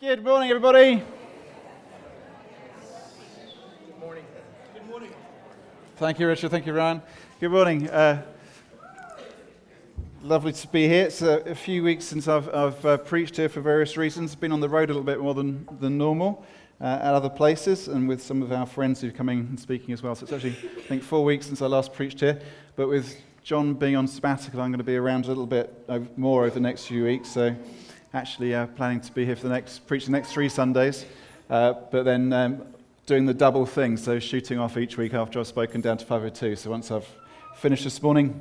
Good morning, everybody. Good morning. Good morning. Thank you, Richard. Thank you, Ryan. Good morning. Uh, lovely to be here. It's a, a few weeks since I've, I've uh, preached here for various reasons. Been on the road a little bit more than, than normal uh, at other places and with some of our friends who've coming and speaking as well. So it's actually, I think, four weeks since I last preached here. But with John being on sabbatical, I'm going to be around a little bit more over the next few weeks. So actually uh, planning to be here for the next, preach the next three Sundays, uh, but then um, doing the double thing, so shooting off each week after I've spoken down to 502. So once I've finished this morning,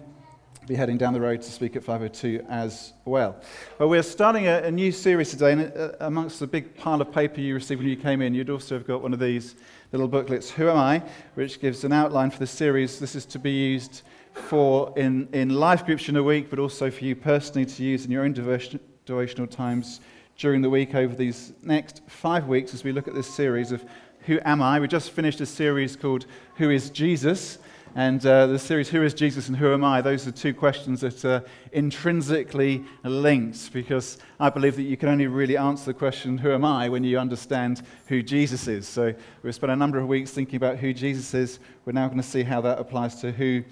I'll be heading down the road to speak at 502 as well. Well, we're starting a, a new series today, and uh, amongst the big pile of paper you received when you came in, you'd also have got one of these little booklets, Who Am I?, which gives an outline for the series. This is to be used for in, in life groups in a week, but also for you personally to use in your own devotion, devotional times during the week over these next five weeks as we look at this series of Who Am I? We just finished a series called Who is Jesus? And uh, the series Who is Jesus and Who Am I? Those are two questions that are intrinsically linked because I believe that you can only really answer the question Who am I when you understand who Jesus is. So we've spent a number of weeks thinking about who Jesus is. We're now going to see how that applies to who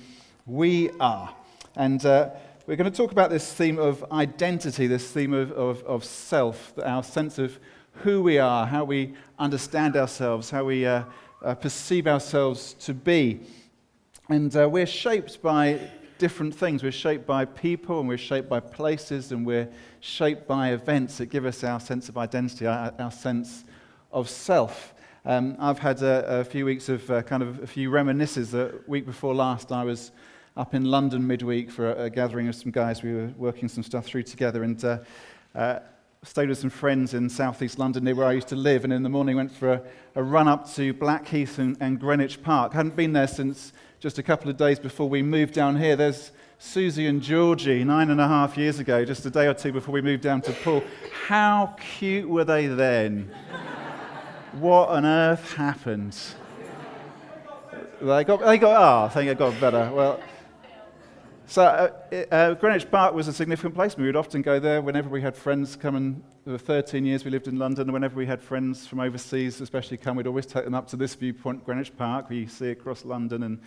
we are. And uh, we're going to talk about this theme of identity, this theme of, of, of self, our sense of who we are, how we understand ourselves, how we uh, uh, perceive ourselves to be. And uh, we're shaped by different things. We're shaped by people, and we're shaped by places, and we're shaped by events that give us our sense of identity, our, our sense of self. Um, I've had a, a, few weeks of uh, kind of a few reminiscences. The week before last, I was up in London midweek for a, a, gathering of some guys. We were working some stuff through together and uh, uh, stayed with some friends in southeast London near where I used to live. And in the morning went for a, a run up to Blackheath and, and Greenwich Park. Hadn't been there since just a couple of days before we moved down here. There's Susie and Georgie nine and a half years ago, just a day or two before we moved down to Poole. How cute were they then? what on earth happened? They got, they got, ah, oh, I think it got better. Well, so uh, uh, Greenwich Park was a significant place. We would often go there whenever we had friends come and there were 13 years we lived in London, and whenever we had friends from overseas, especially come, we'd always take them up to this viewpoint, Greenwich Park. We see across London, and,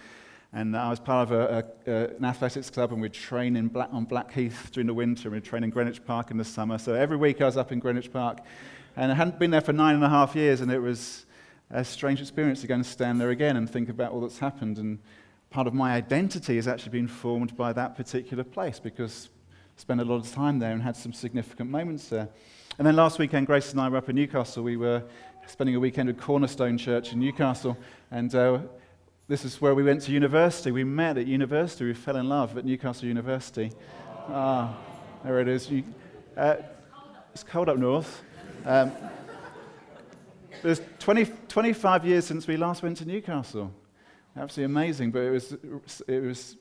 and I was part of a, a, an athletics club, and we'd train in Black, on Blackheath during the winter, and we'd train in Greenwich Park in the summer. So every week I was up in Greenwich Park, and I hadn't been there for nine and a half years, and it was a strange experience to go and stand there again and think about all that's happened. And part of my identity has actually been formed by that particular place because I spent a lot of time there and had some significant moments there. And then last weekend, Grace and I were up in Newcastle. We were spending a weekend at Cornerstone Church in Newcastle, and uh, this is where we went to university. We met at university. We fell in love at Newcastle University. Ah, there it is. You, uh, it's cold up north. Um, it's 20, 25 years since we last went to Newcastle. Absolutely amazing, but it was, it was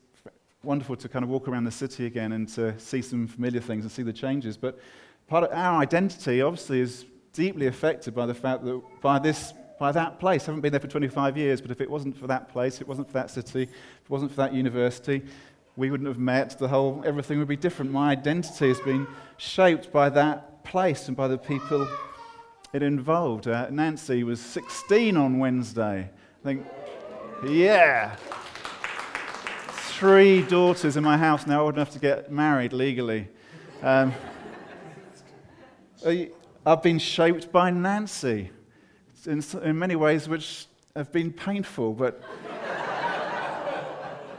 wonderful to kind of walk around the city again and to see some familiar things and see the changes. But part of our identity, obviously, is deeply affected by the fact that by this by that place. I haven't been there for 25 years, but if it wasn't for that place, it wasn't for that city, if it wasn't for that university, we wouldn't have met. The whole everything would be different. My identity has been shaped by that place and by the people it involved. Uh, Nancy was 16 on Wednesday. I think yeah. Three daughters in my house now old enough to get married legally. Um, I've been shaped by Nancy in, in many ways which have been painful, but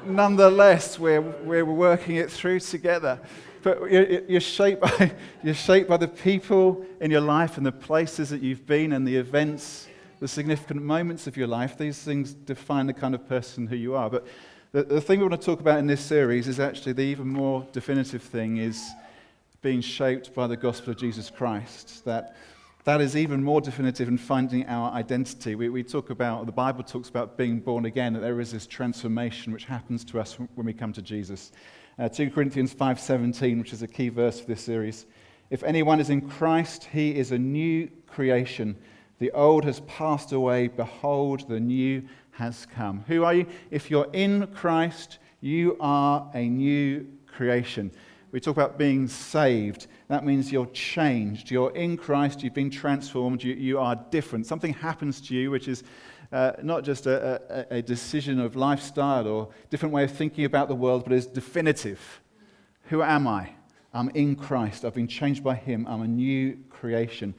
nonetheless, we're, we're working it through together. But you're shaped, by, you're shaped by the people in your life and the places that you've been and the events the significant moments of your life. These things define the kind of person who you are. But the, the thing we want to talk about in this series is actually the even more definitive thing is being shaped by the gospel of Jesus Christ. That that is even more definitive in finding our identity. We, we talk about, the Bible talks about being born again, that there is this transformation which happens to us when we come to Jesus. Uh, 2 Corinthians 5.17, which is a key verse for this series. If anyone is in Christ, he is a new creation. The old has passed away. Behold, the new has come. Who are you? If you're in Christ, you are a new creation. we talk about being saved. That means you're changed. You're in Christ, you've been transformed, you, you are different. Something happens to you which is uh, not just a, a, a decision of lifestyle or different way of thinking about the world, but is definitive. Who am I? I'm in Christ. I've been changed by Him. I'm a new creation.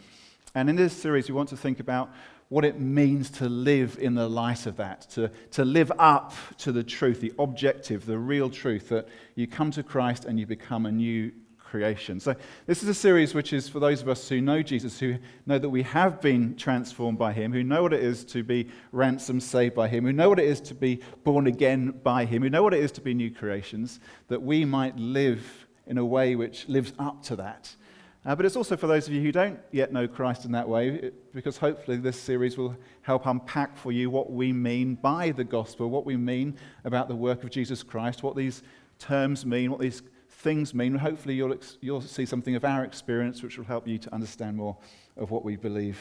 And in this series, we want to think about what it means to live in the light of that, to, to live up to the truth, the objective, the real truth that you come to Christ and you become a new creation. So, this is a series which is for those of us who know Jesus, who know that we have been transformed by Him, who know what it is to be ransomed, saved by Him, who know what it is to be born again by Him, who know what it is to be new creations, that we might live in a way which lives up to that. Uh, but it's also for those of you who don't yet know Christ in that way, because hopefully this series will help unpack for you what we mean by the gospel, what we mean about the work of Jesus Christ, what these terms mean, what these things mean. Hopefully you'll, you'll see something of our experience which will help you to understand more of what we believe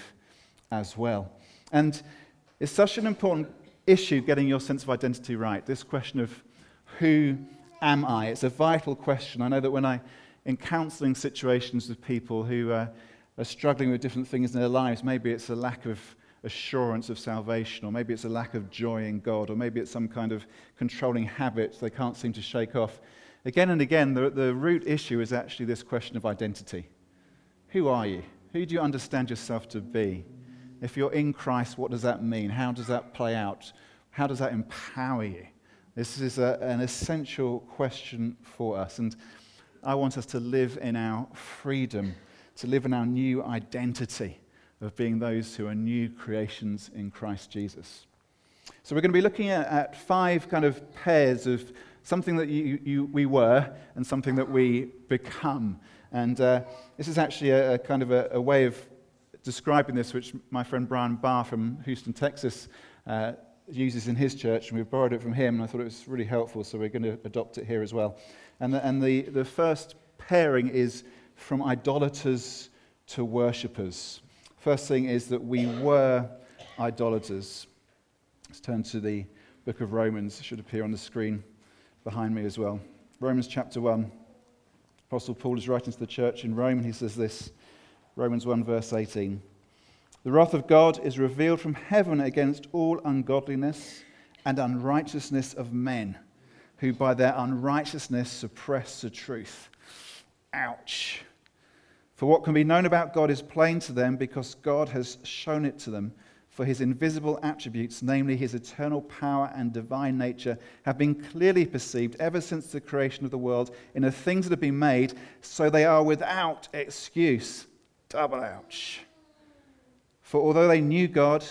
as well. And it's such an important issue getting your sense of identity right. This question of who am I? It's a vital question. I know that when I in counseling situations with people who uh, are struggling with different things in their lives. Maybe it's a lack of assurance of salvation, or maybe it's a lack of joy in God, or maybe it's some kind of controlling habit they can't seem to shake off. Again and again, the, the root issue is actually this question of identity. Who are you? Who do you understand yourself to be? If you're in Christ, what does that mean? How does that play out? How does that empower you? This is a, an essential question for us. And I want us to live in our freedom, to live in our new identity of being those who are new creations in Christ Jesus. So, we're going to be looking at, at five kind of pairs of something that you, you, we were and something that we become. And uh, this is actually a, a kind of a, a, way of describing this, which my friend Brian Barr from Houston, Texas, uh, uses in his church, and we've borrowed it from him, and I thought it was really helpful, so we're going to adopt it here as well. And the, and the, the first pairing is from idolaters to worshippers. First thing is that we were idolaters. Let's turn to the book of Romans. It should appear on the screen behind me as well. Romans chapter 1. Apostle Paul is writing to the church in Rome, and he says this Romans 1, verse 18. The wrath of God is revealed from heaven against all ungodliness and unrighteousness of men who by their unrighteousness suppress the truth. Ouch. For what can be known about God is plain to them because God has shown it to them. For his invisible attributes, namely his eternal power and divine nature, have been clearly perceived ever since the creation of the world in the things that have been made, so they are without excuse. Double ouch. For although they knew God,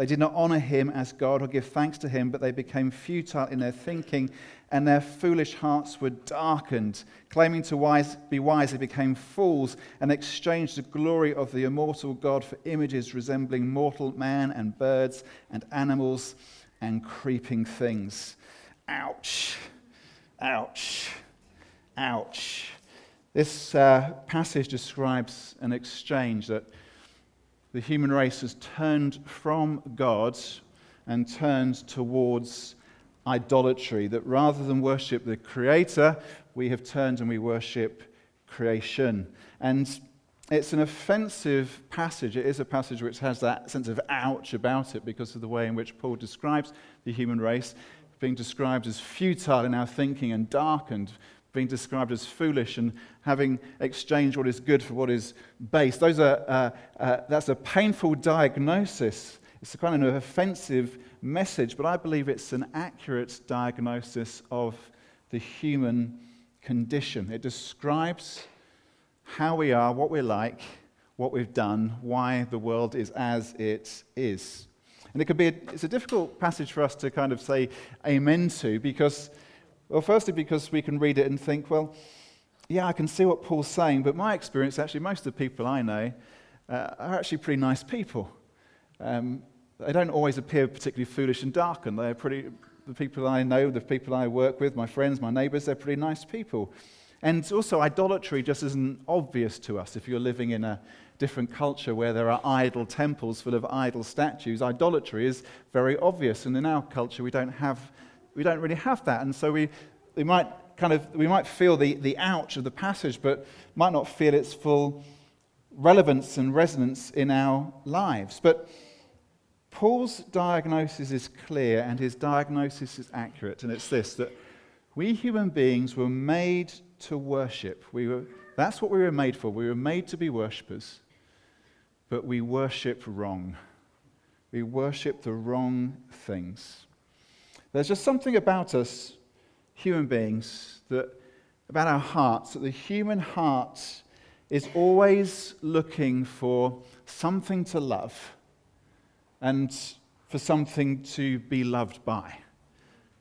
they did not honor him as God or give thanks to him, but they became futile in their thinking, and their foolish hearts were darkened. Claiming to wise, be wise, they became fools and exchanged the glory of the immortal God for images resembling mortal man and birds and animals and creeping things. Ouch. Ouch. Ouch. This uh, passage describes an exchange that the human race has turned from God and turned towards idolatry. That rather than worship the Creator, we have turned and we worship creation. And it's an offensive passage. It is a passage which has that sense of ouch about it because of the way in which Paul describes the human race being described as futile in our thinking and darkened being described as foolish and having exchanged what is good for what is base. Those are, uh, uh, that's a painful diagnosis. It's a kind of offensive message, but I believe it's an accurate diagnosis of the human condition. It describes how we are, what we're like, what we've done, why the world is as it is. And it could be a, it's a difficult passage for us to kind of say amen to because well, firstly, because we can read it and think, well, yeah, I can see what Paul's saying, but my experience, actually, most of the people I know uh, are actually pretty nice people. Um, they don't always appear particularly foolish and dark, and they're pretty, the people I know, the people I work with, my friends, my neighbors, they're pretty nice people. And also, idolatry just isn't obvious to us if you're living in a different culture where there are idol temples full of idol statues. Idolatry is very obvious, and in our culture, we don't have we don't really have that. And so we, we might kind of, we might feel the, the ouch of the passage, but might not feel its full relevance and resonance in our lives. But Paul's diagnosis is clear and his diagnosis is accurate, and it's this that we human beings were made to worship. We were, that's what we were made for. We were made to be worshippers, but we worship wrong. We worship the wrong things. There's just something about us, human beings, that about our hearts, that the human heart is always looking for something to love and for something to be loved by.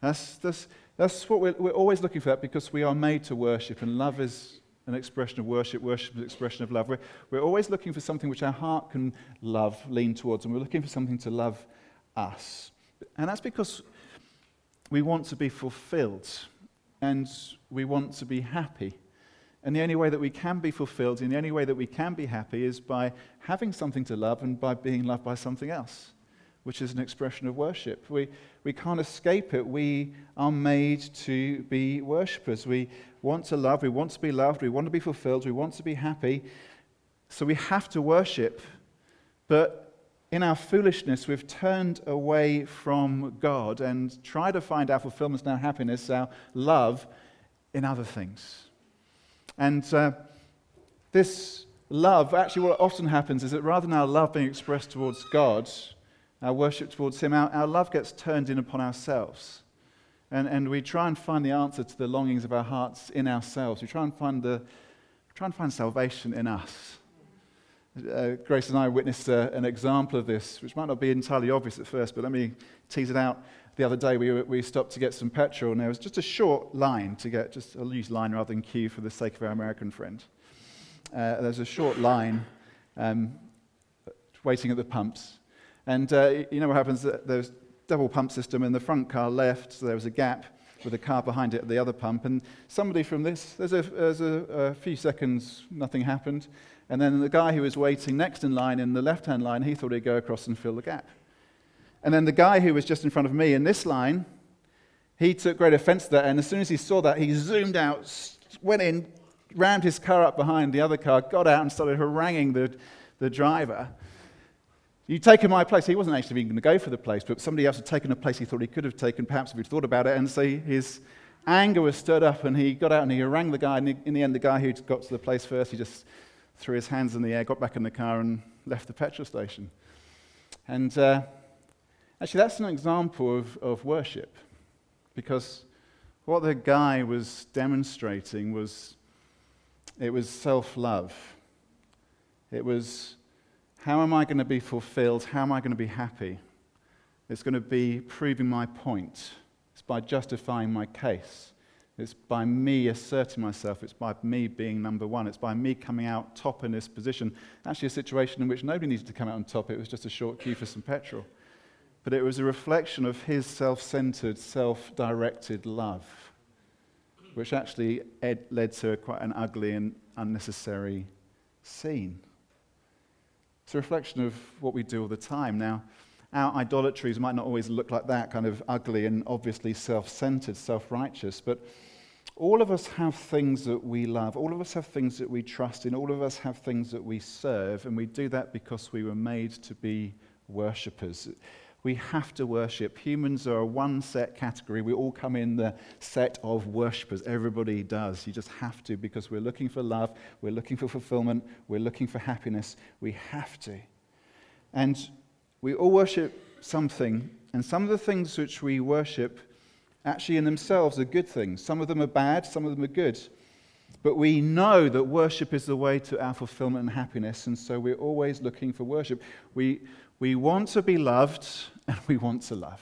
That's, that's, that's what we're, we're always looking for that because we are made to worship, and love is an expression of worship, worship is an expression of love. We're, we're always looking for something which our heart can love, lean towards, and we're looking for something to love us. And that's because we want to be fulfilled and we want to be happy. And the only way that we can be fulfilled and the only way that we can be happy is by having something to love and by being loved by something else, which is an expression of worship. We, we can't escape it. We are made to be worshippers. We want to love, we want to be loved, we want to be fulfilled, we want to be happy. So we have to worship. But in our foolishness, we've turned away from God and tried to find our fulfillment our happiness, our love, in other things. And uh, this love, actually, what often happens is that rather than our love being expressed towards God, our worship towards Him, our, our love gets turned in upon ourselves. And, and we try and find the answer to the longings of our hearts in ourselves. We try and find, the, try and find salvation in us. Uh, Grace and I witnessed uh, an example of this, which might not be entirely obvious at first, but let me tease it out the other day we, we stopped to get some petrol, and there was just a short line to get, just I'll use line rather than queue for the sake of our American friend. Uh, there's a short line um, waiting at the pumps. And uh, you know what happens? There's double pump system, and the front car left, so there was a gap with a car behind it at the other pump. And somebody from this, there's a, there's a, a few seconds, nothing happened. And then the guy who was waiting next in line in the left hand line, he thought he'd go across and fill the gap. And then the guy who was just in front of me in this line, he took great offense to that. And as soon as he saw that, he zoomed out, went in, rammed his car up behind the other car, got out, and started haranguing the, the driver. You'd taken my place. He wasn't actually even going to go for the place, but somebody else had taken a place he thought he could have taken, perhaps if he'd thought about it. And so his anger was stirred up, and he got out and he harangued the guy. And in the end, the guy who got to the place first, he just threw his hands in the air, got back in the car, and left the petrol station. And uh, Actually, that's an example of, of worship because what the guy was demonstrating was it was self love. It was how am I going to be fulfilled? How am I going to be happy? It's going to be proving my point. It's by justifying my case. It's by me asserting myself. It's by me being number one. It's by me coming out top in this position. Actually, a situation in which nobody needed to come out on top. It was just a short queue for some petrol but it was a reflection of his self centered, self directed love, which actually ed- led to quite an ugly and unnecessary scene. It's a reflection of what we do all the time. Now, our idolatries might not always look like that, kind of ugly and obviously self centered, self righteous, but all of us have things that we love. All of us have things that we trust in. All of us have things that we serve, and we do that because we were made to be worshippers. We have to worship. Humans are a one set category. We all come in the set of worshippers. Everybody does. You just have to because we're looking for love, we're looking for fulfillment, we're looking for happiness. We have to. And we all worship something, and some of the things which we worship actually in themselves are good things. Some of them are bad, some of them are good. But we know that worship is the way to our fulfillment and happiness, and so we're always looking for worship. We, we want to be loved and we want to love.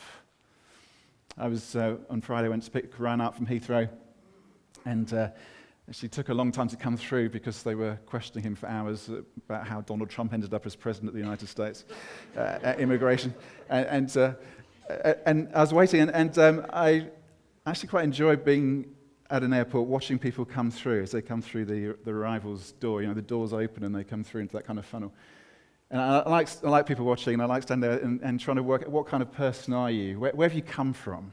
I was uh, on Friday, went to pick Ryan up from Heathrow, and uh, actually took a long time to come through because they were questioning him for hours about how Donald Trump ended up as president of the United States, uh, at immigration. And, and, uh, and, I was waiting, and, and um, I actually quite enjoyed being at an airport watching people come through as they come through the, the arrivals door. You know, the doors open and they come through into that kind of funnel. And I like, I like people watching, and I like standing there and, and trying to work out what kind of person are you? Where, where, have you come from?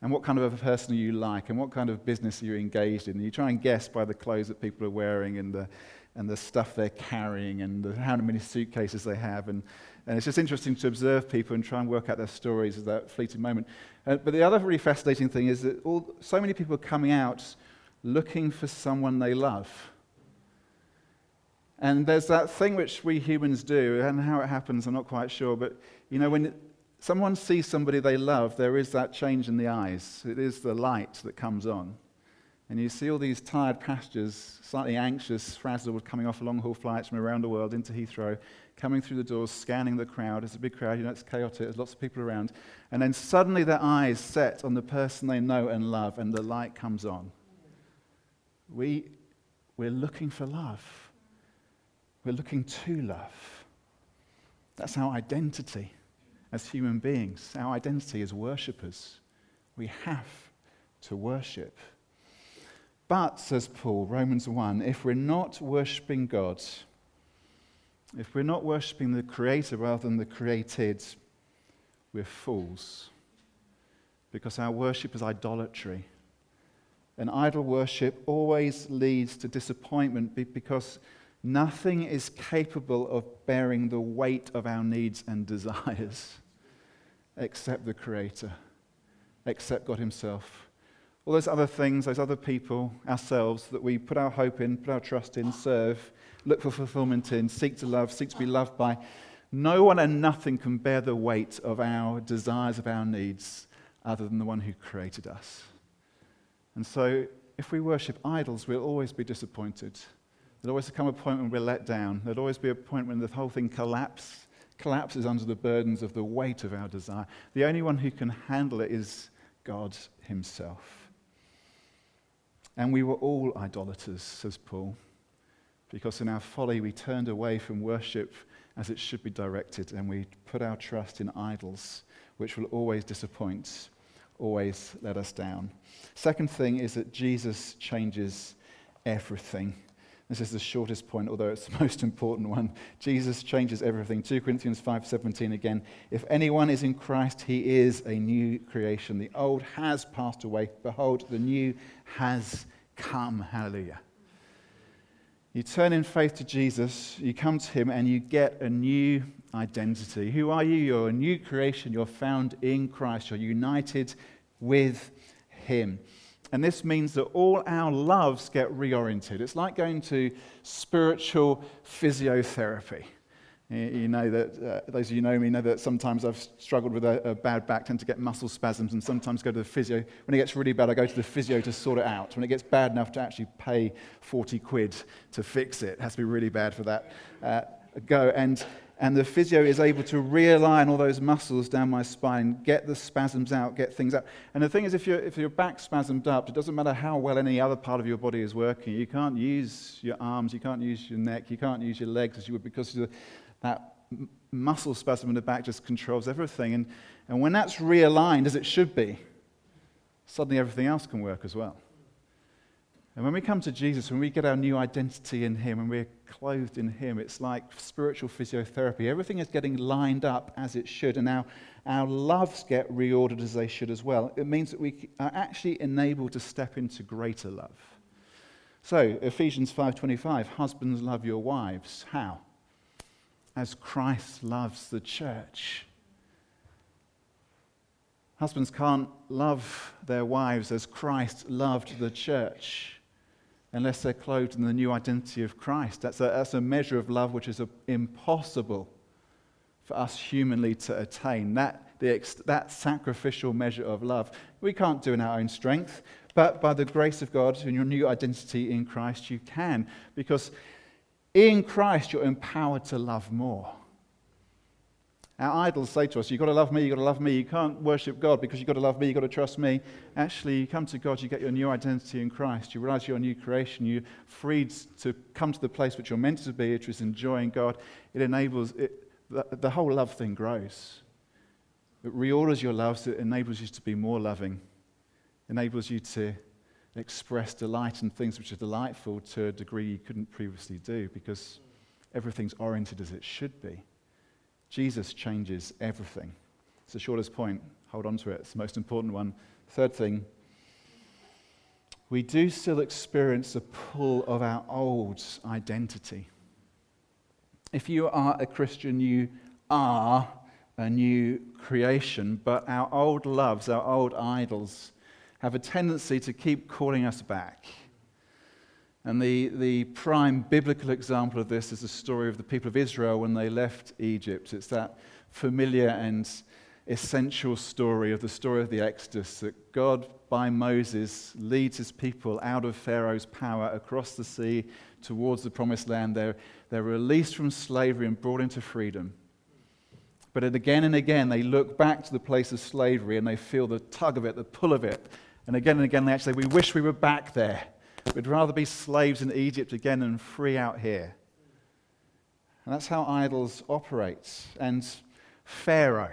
And what kind of a person are you like? And what kind of business are you engaged in? And you try and guess by the clothes that people are wearing and the, and the stuff they're carrying and the, how many suitcases they have. And, and it's just interesting to observe people and try and work out their stories of that fleeting moment. Uh, but the other really fascinating thing is that all, so many people are coming out looking for someone they love. And there's that thing which we humans do, and how it happens, I'm not quite sure. But, you know, when someone sees somebody they love, there is that change in the eyes. It is the light that comes on. And you see all these tired passengers, slightly anxious, frazzled, coming off long haul flights from around the world into Heathrow, coming through the doors, scanning the crowd. It's a big crowd, you know, it's chaotic, there's lots of people around. And then suddenly their eyes set on the person they know and love, and the light comes on. We, we're looking for love. We're looking to love. That's our identity as human beings. Our identity as worshippers. We have to worship. But, says Paul, Romans 1, if we're not worshipping God, if we're not worshipping the Creator rather than the created, we're fools. Because our worship is idolatry. And idol worship always leads to disappointment because Nothing is capable of bearing the weight of our needs and desires except the Creator, except God Himself. All those other things, those other people, ourselves, that we put our hope in, put our trust in, serve, look for fulfillment in, seek to love, seek to be loved by, no one and nothing can bear the weight of our desires, of our needs, other than the one who created us. And so, if we worship idols, we'll always be disappointed. There'll always come a point when we're let down. There'll always be a point when the whole thing collapse, collapses under the burdens of the weight of our desire. The only one who can handle it is God Himself. And we were all idolaters, says Paul, because in our folly we turned away from worship as it should be directed, and we put our trust in idols, which will always disappoint, always let us down. Second thing is that Jesus changes everything. This is the shortest point, although it's the most important one. Jesus changes everything. 2 Corinthians 5:17 again. If anyone is in Christ, he is a new creation. The old has passed away. Behold, the new has come. Hallelujah. You turn in faith to Jesus, you come to him, and you get a new identity. Who are you? You're a new creation. You're found in Christ. You're united with him. And this means that all our loves get reoriented. It's like going to spiritual physiotherapy. You know that, uh, those of you know me know that sometimes I've struggled with a, a, bad back, tend to get muscle spasms, and sometimes go to the physio. When it gets really bad, I go to the physio to sort it out. When it gets bad enough to actually pay 40 quid to fix it, it has to be really bad for that uh, go. And and the physio is able to realign all those muscles down my spine, get the spasms out, get things out. And the thing is, if, you if your back's spasmed up, it doesn't matter how well any other part of your body is working. You can't use your arms, you can't use your neck, you can't use your legs as you would because that muscle spasm in the back just controls everything. And, and when that's realigned as it should be, suddenly everything else can work as well. And when we come to Jesus, when we get our new identity in Him, when we're clothed in Him, it's like spiritual physiotherapy. Everything is getting lined up as it should, and now our loves get reordered as they should as well. It means that we are actually enabled to step into greater love. So, Ephesians 5:25, husbands love your wives. How? As Christ loves the church. Husbands can't love their wives as Christ loved the church unless they're clothed in the new identity of Christ. That's a, that's a measure of love which is a, impossible for us humanly to attain. That, the, that sacrificial measure of love, we can't do in our own strength, but by the grace of God and your new identity in Christ, you can. Because in Christ, you're empowered to love more. Our idols say to us, You've got to love me, you've got to love me. You can't worship God because you've got to love me, you've got to trust me. Actually, you come to God, you get your new identity in Christ. You realize you're a new creation. You're freed to come to the place which you're meant to be, which is enjoying God. It enables, it, the, the whole love thing grows. It reorders your love so it enables you to be more loving, enables you to express delight in things which are delightful to a degree you couldn't previously do because everything's oriented as it should be. Jesus changes everything. It's the shortest point. Hold on to it. It's the most important one. Third thing, we do still experience the pull of our old identity. If you are a Christian, you are a new creation, but our old loves, our old idols, have a tendency to keep calling us back. And the, the prime biblical example of this is the story of the people of Israel when they left Egypt. It's that familiar and essential story of the story of the Exodus that God, by Moses, leads his people out of Pharaoh's power across the sea towards the promised land. They're, they're released from slavery and brought into freedom. But again and again, they look back to the place of slavery and they feel the tug of it, the pull of it. And again and again, they actually say, We wish we were back there. We'd rather be slaves in Egypt again and free out here. And that's how idols operate. And Pharaoh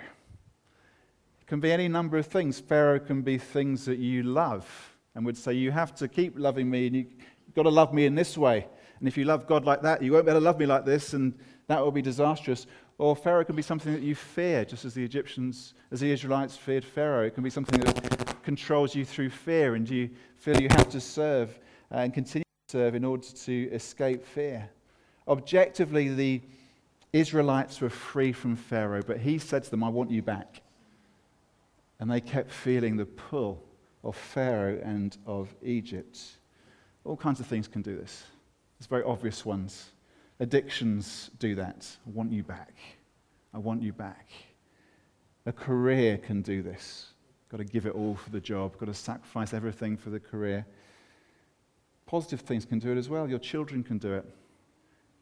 can be any number of things. Pharaoh can be things that you love and would say, You have to keep loving me and you've got to love me in this way. And if you love God like that, you won't be able to love me like this, and that will be disastrous. Or Pharaoh can be something that you fear, just as the Egyptians, as the Israelites feared Pharaoh. It can be something that controls you through fear, and you feel you have to serve and continue to serve in order to escape fear. Objectively, the Israelites were free from Pharaoh, but he said to them, I want you back. And they kept feeling the pull of Pharaoh and of Egypt. All kinds of things can do this. There's very obvious ones. Addictions do that. I want you back. I want you back. A career can do this. Got to give it all for the job, got to sacrifice everything for the career. Positive things can do it as well. Your children can do it.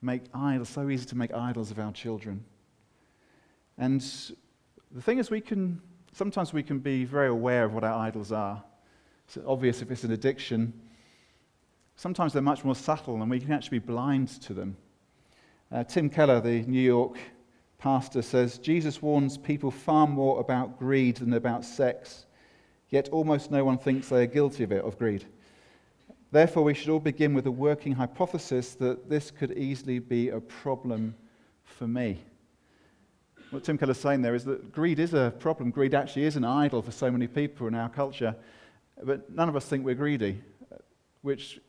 Make idols, so easy to make idols of our children. And the thing is, we can sometimes we can be very aware of what our idols are. It's obvious if it's an addiction. Sometimes they're much more subtle, and we can actually be blind to them. Uh, Tim Keller, the New York pastor, says Jesus warns people far more about greed than about sex, yet almost no one thinks they are guilty of it, of greed. Therefore, we should all begin with a working hypothesis that this could easily be a problem for me. What Tim Keller's saying there is that greed is a problem. Greed actually is an idol for so many people in our culture, but none of us think we're greedy, which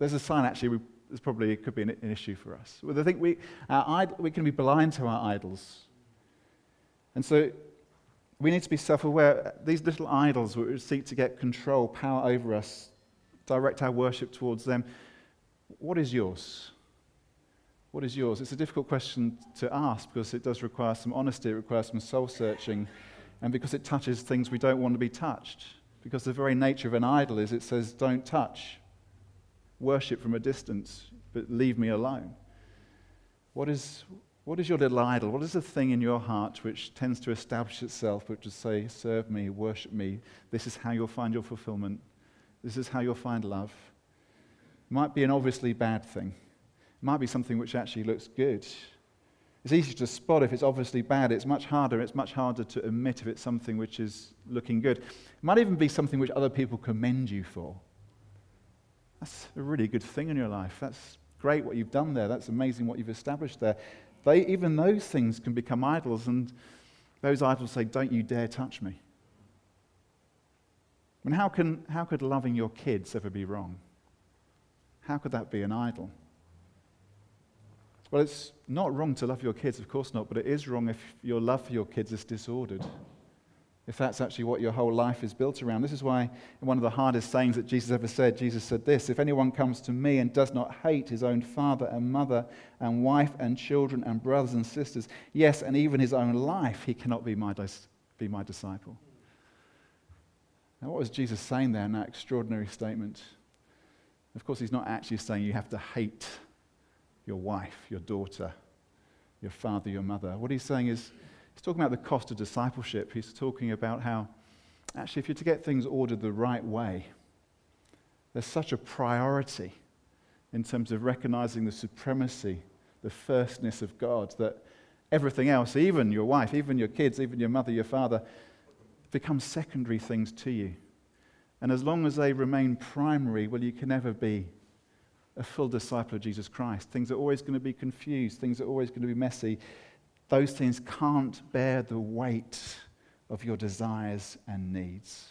there's a sign actually we, there's probably could be an, an, issue for us. Well, I think we, our, we can be blind to our idols. And so we need to be self aware. These little idols which seek to get control, power over us, direct our worship towards them. What is yours? What is yours? It's a difficult question to ask because it does require some honesty, it requires some soul searching, and because it touches things we don't want to be touched. Because the very nature of an idol is it says, don't touch, worship from a distance, but leave me alone. What is, what is your little idol? What is the thing in your heart which tends to establish itself, which is say, serve me, worship me? This is how you'll find your fulfillment. This is how you'll find love. It might be an obviously bad thing, it might be something which actually looks good. It's easy to spot if it's obviously bad. It's much harder. It's much harder to admit if it's something which is looking good. It might even be something which other people commend you for. That's a really good thing in your life. That's great what you've done there. That's amazing what you've established there. They, even those things can become idols, and those idols say, Don't you dare touch me. I mean, how, can, how could loving your kids ever be wrong? How could that be an idol? Well, it's not wrong to love your kids, of course not, but it is wrong if your love for your kids is disordered. If that's actually what your whole life is built around. This is why, one of the hardest sayings that Jesus ever said, Jesus said this If anyone comes to me and does not hate his own father and mother and wife and children and brothers and sisters, yes, and even his own life, he cannot be my, dis- be my disciple. Now, what was Jesus saying there in that extraordinary statement? Of course, he's not actually saying you have to hate your wife, your daughter, your father, your mother. What he's saying is, he's talking about the cost of discipleship. He's talking about how, actually, if you're to get things ordered the right way, there's such a priority in terms of recognizing the supremacy, the firstness of God, that everything else, even your wife, even your kids, even your mother, your father, become secondary things to you. And as long as they remain primary, well, you can never be a full disciple of Jesus Christ. Things are always going to be confused, things are always going to be messy. Those things can't bear the weight of your desires and needs.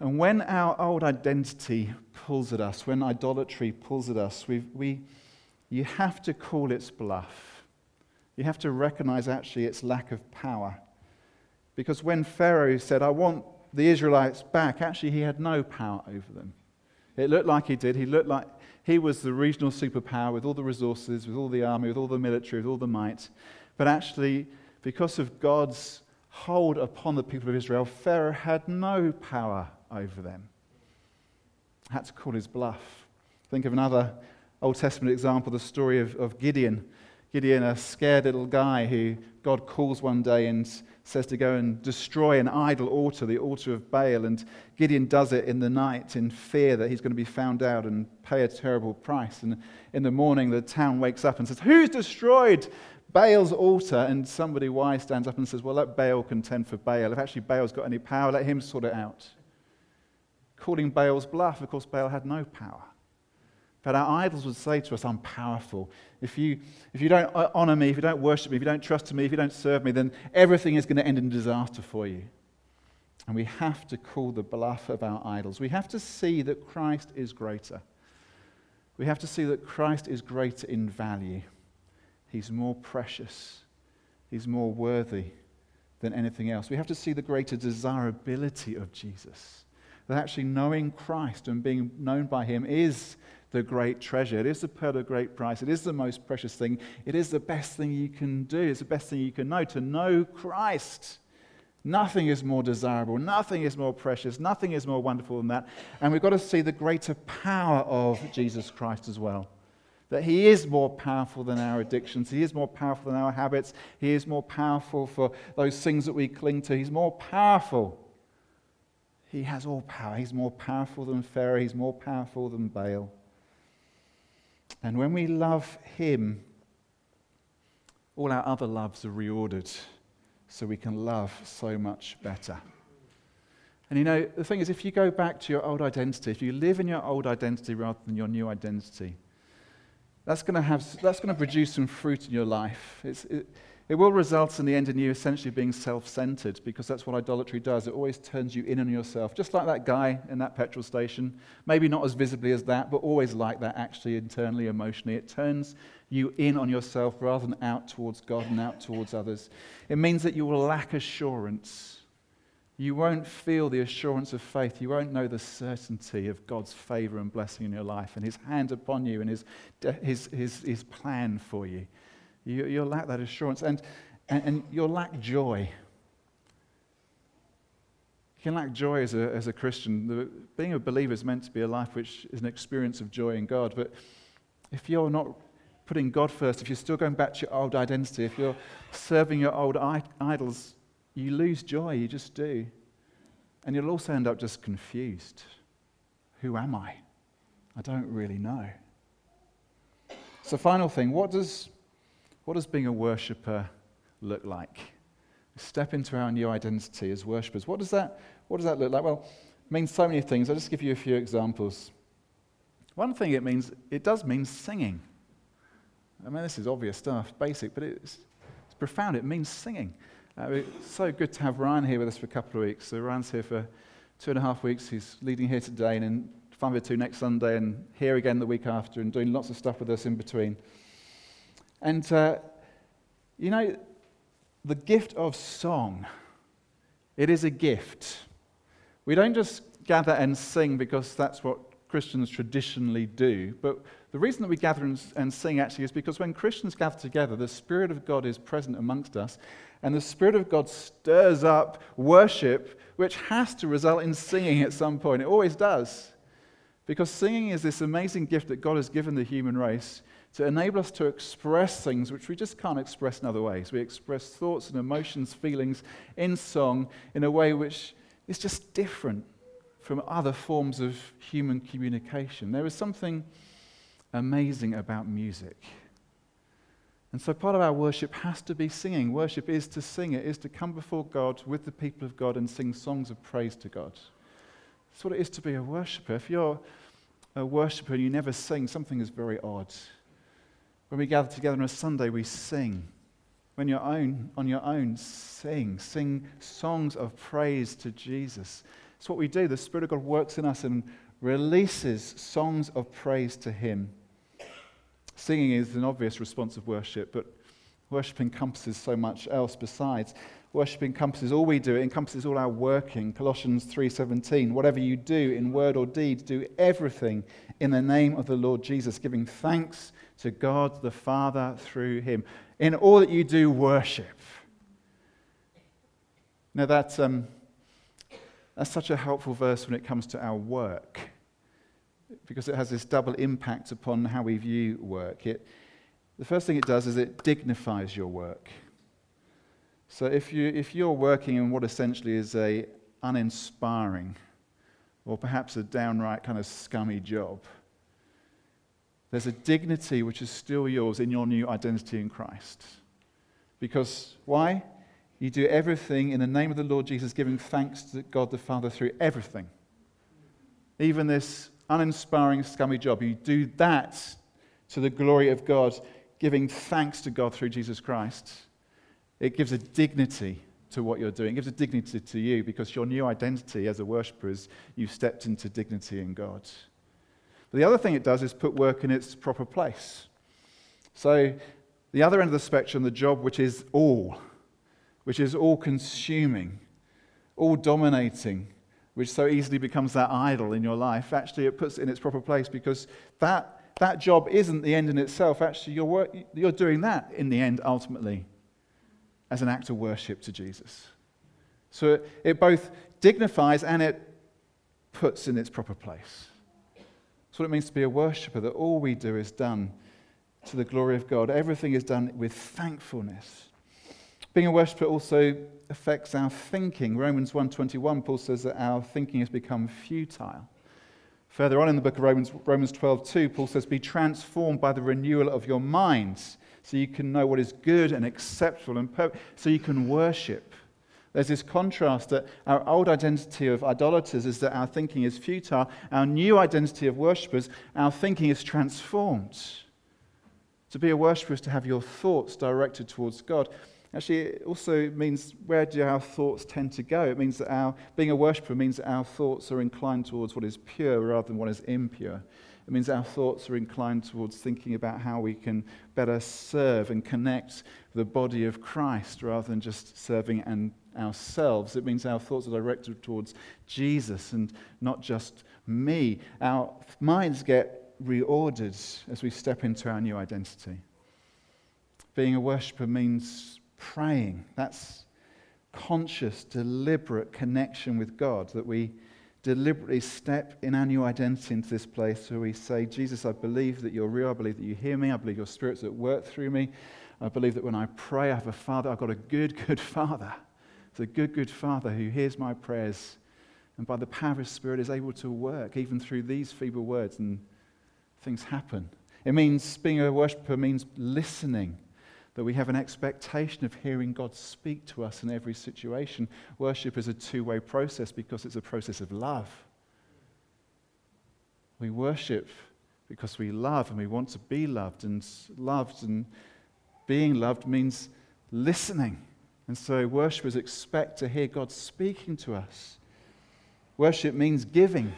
And when our old identity pulls at us, when idolatry pulls at us, we, we, you have to call its bluff. You have to recognize actually its lack of power. Because when Pharaoh said, I want the Israelites back, actually he had no power over them. It looked like he did. He looked like he was the regional superpower with all the resources, with all the army, with all the military, with all the might. But actually, because of God's hold upon the people of Israel, Pharaoh had no power over them. Had to call his bluff. Think of another Old Testament example, the story of, of Gideon. Gideon, a scared little guy who God calls one day and says to go and destroy an idol altar, the altar of Baal. And Gideon does it in the night in fear that he's going to be found out and pay a terrible price. And in the morning, the town wakes up and says, Who's destroyed Baal's altar? And somebody wise stands up and says, Well, let Baal contend for Baal. If actually Baal's got any power, let him sort it out. Calling Baal's bluff, of course, Baal had no power. But our idols would say to us, I'm powerful. If you, if you don't uh, honor me, if you don't worship me, if you don't trust me, if you don't serve me, then everything is going to end in disaster for you. And we have to call the bluff of our idols. We have to see that Christ is greater. We have to see that Christ is greater in value. He's more precious. He's more worthy than anything else. We have to see the greater desirability of Jesus. That actually knowing Christ and being known by him is the great treasure. It is the pearl of great price. It is the most precious thing. It is the best thing you can do. It's the best thing you can know to know Christ. Nothing is more desirable. Nothing is more precious. Nothing is more wonderful than that. And we've got to see the greater power of Jesus Christ as well. That he is more powerful than our addictions. He is more powerful than our habits. He is more powerful for those things that we cling to. He's more powerful. He has all power. He's more powerful than Pharaoh. He's more powerful than Baal. And when we love Him, all our other loves are reordered so we can love so much better. And you know, the thing is, if you go back to your old identity, if you live in your old identity rather than your new identity, that's going to, have, that's going to produce some fruit in your life. It, it will result in the end in you essentially being self centered because that's what idolatry does. It always turns you in on yourself, just like that guy in that petrol station. Maybe not as visibly as that, but always like that, actually, internally, emotionally. It turns you in on yourself rather than out towards God and out towards others. It means that you will lack assurance. You won't feel the assurance of faith. You won't know the certainty of God's favor and blessing in your life and His hand upon you and His, his, his, his plan for you. You, you'll lack that assurance and, and, and you'll lack joy. You can lack joy as a, as a Christian. The, being a believer is meant to be a life which is an experience of joy in God. But if you're not putting God first, if you're still going back to your old identity, if you're serving your old I- idols, you lose joy. You just do. And you'll also end up just confused. Who am I? I don't really know. So, final thing what does what does being a worshiper look like? Step into our new identity as worshippers. What does that, what does that look like? Well, it means so many things. I'll just give you a few examples. One thing it means, it does mean singing. I mean, this is obvious stuff, basic, but it's, it's profound. It means singing. Uh, it's so good to have Ryan here with us for a couple of weeks. So Ryan's here for two and a half weeks. He's leading here today and in 5 or 2 next Sunday and here again the week after and doing lots of stuff with us in between. And, uh, you know, the gift of song, it is a gift. We don't just gather and sing because that's what Christians traditionally do, but the reason that we gather and, and sing actually is because when Christians gather together, the Spirit of God is present amongst us, and the Spirit of God stirs up worship, which has to result in singing at some point. It always does. Because singing is this amazing gift that God has given the human race to enable us to express things which we just can't express in other ways. We express thoughts and emotions, feelings in song in a way which is just different from other forms of human communication. There is something amazing about music. And so part of our worship has to be singing. Worship is to sing, it is to come before God with the people of God and sing songs of praise to God. That's what it is to be a worshiper. If you're a worshiper and you never sing, something is very odd. When we gather together on a Sunday, we sing. When you're own, on your own, sing. Sing songs of praise to Jesus. It's what we do. The Spirit of God works in us and releases songs of praise to Him. Singing is an obvious response of worship, but worship encompasses so much else besides. Worship encompasses all we do. It encompasses all our working. Colossians 3:17. Whatever you do in word or deed, do everything in the name of the Lord Jesus, giving thanks to God the Father through him. In all that you do, worship. Now that's, um, that's such a helpful verse when it comes to our work, because it has this double impact upon how we view work. It, the first thing it does is it dignifies your work. So if, you, if you're working in what essentially is a uninspiring or perhaps a downright kind of scummy job, there's a dignity which is still yours in your new identity in Christ. Because why? You do everything in the name of the Lord Jesus, giving thanks to God the Father through everything. Even this uninspiring, scummy job, you do that to the glory of God, giving thanks to God through Jesus Christ. It gives a dignity to what you're doing. It gives a dignity to you because your new identity as a worshiper is you've stepped into dignity in God. But the other thing it does is put work in its proper place. So, the other end of the spectrum, the job which is all, which is all consuming, all dominating, which so easily becomes that idol in your life, actually it puts it in its proper place because that, that job isn't the end in itself. Actually, you're, work, you're doing that in the end ultimately as an act of worship to Jesus. So it, it both dignifies and it puts in its proper place. What it means to be a worshiper, that all we do is done to the glory of God. Everything is done with thankfulness. Being a worshiper also affects our thinking. Romans 1:21 Paul says that our thinking has become futile. Further on in the book of Romans, Romans 12:2 Paul says be transformed by the renewal of your minds so you can know what is good and acceptable and perfect, so you can worship. There's this contrast that our old identity of idolaters is that our thinking is futile. Our new identity of worshippers, our thinking is transformed. To be a worshiper is to have your thoughts directed towards God. Actually, it also means where do our thoughts tend to go? It means that our, being a worshiper means that our thoughts are inclined towards what is pure rather than what is impure. It means our thoughts are inclined towards thinking about how we can better serve and connect the body of Christ rather than just serving and ourselves. It means our thoughts are directed towards Jesus and not just me. Our minds get reordered as we step into our new identity. Being a worshiper means praying. That's conscious, deliberate connection with God that we deliberately step in our new identity into this place where we say, Jesus, I believe that you're real. I believe that you hear me. I believe your spirit's at work through me. I believe that when I pray, I have a father. I've got a good, good father. It's a good, good father who hears my prayers and by the power of his spirit is able to work even through these feeble words and things happen. It means being a worshiper means listening that we have an expectation of hearing God speak to us in every situation. Worship is a two way process because it's a process of love. We worship because we love and we want to be loved, and loved and being loved means listening. And so worshippers expect to hear God speaking to us. Worship means giving,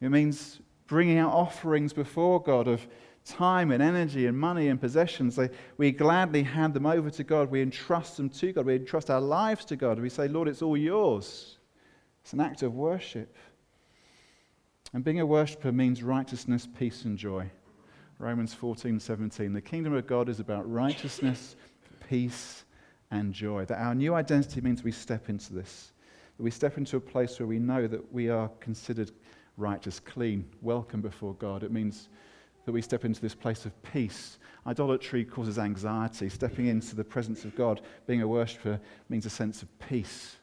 it means bringing our offerings before God of time and energy and money and possessions. we gladly hand them over to God. We entrust them to God. We entrust our lives to God. We say, Lord, it's all yours. It's an act of worship. And being a worshiper means righteousness, peace, and joy. Romans 14, 17. The kingdom of God is about righteousness, peace, and joy. That our new identity means we step into this. That we step into a place where we know that we are considered righteous, clean, welcome before God. It means that we step into this place of peace. Idolatry causes anxiety. Stepping into the presence of God, being a worshiper, means a sense of peace.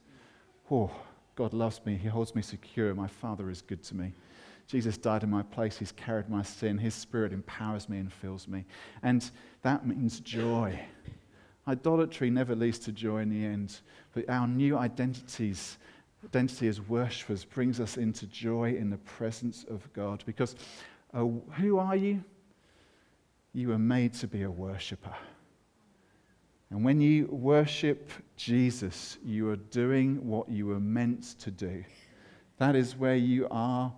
Oh, God loves me. He holds me secure. My Father is good to me. Jesus died in my place. He's carried my sin. His Spirit empowers me and fills me. And that means joy. Idolatry never leads to joy in the end, but our new identities, identity as worshippers brings us into joy in the presence of God because uh, who are you? You were made to be a worshiper. And when you worship Jesus, you are doing what you were meant to do. That is where you are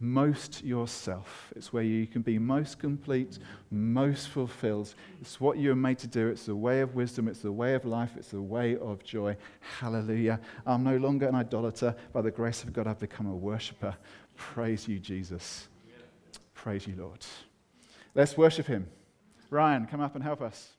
most yourself. It's where you can be most complete, most fulfilled. It's what you're made to do. It's the way of wisdom. It's the way of life. It's the way of joy. Hallelujah. I'm no longer an idolater. By the grace of God, I've become a worshiper. Praise you, Jesus. Praise you, Lord. Let's worship him. Ryan, come up and help us.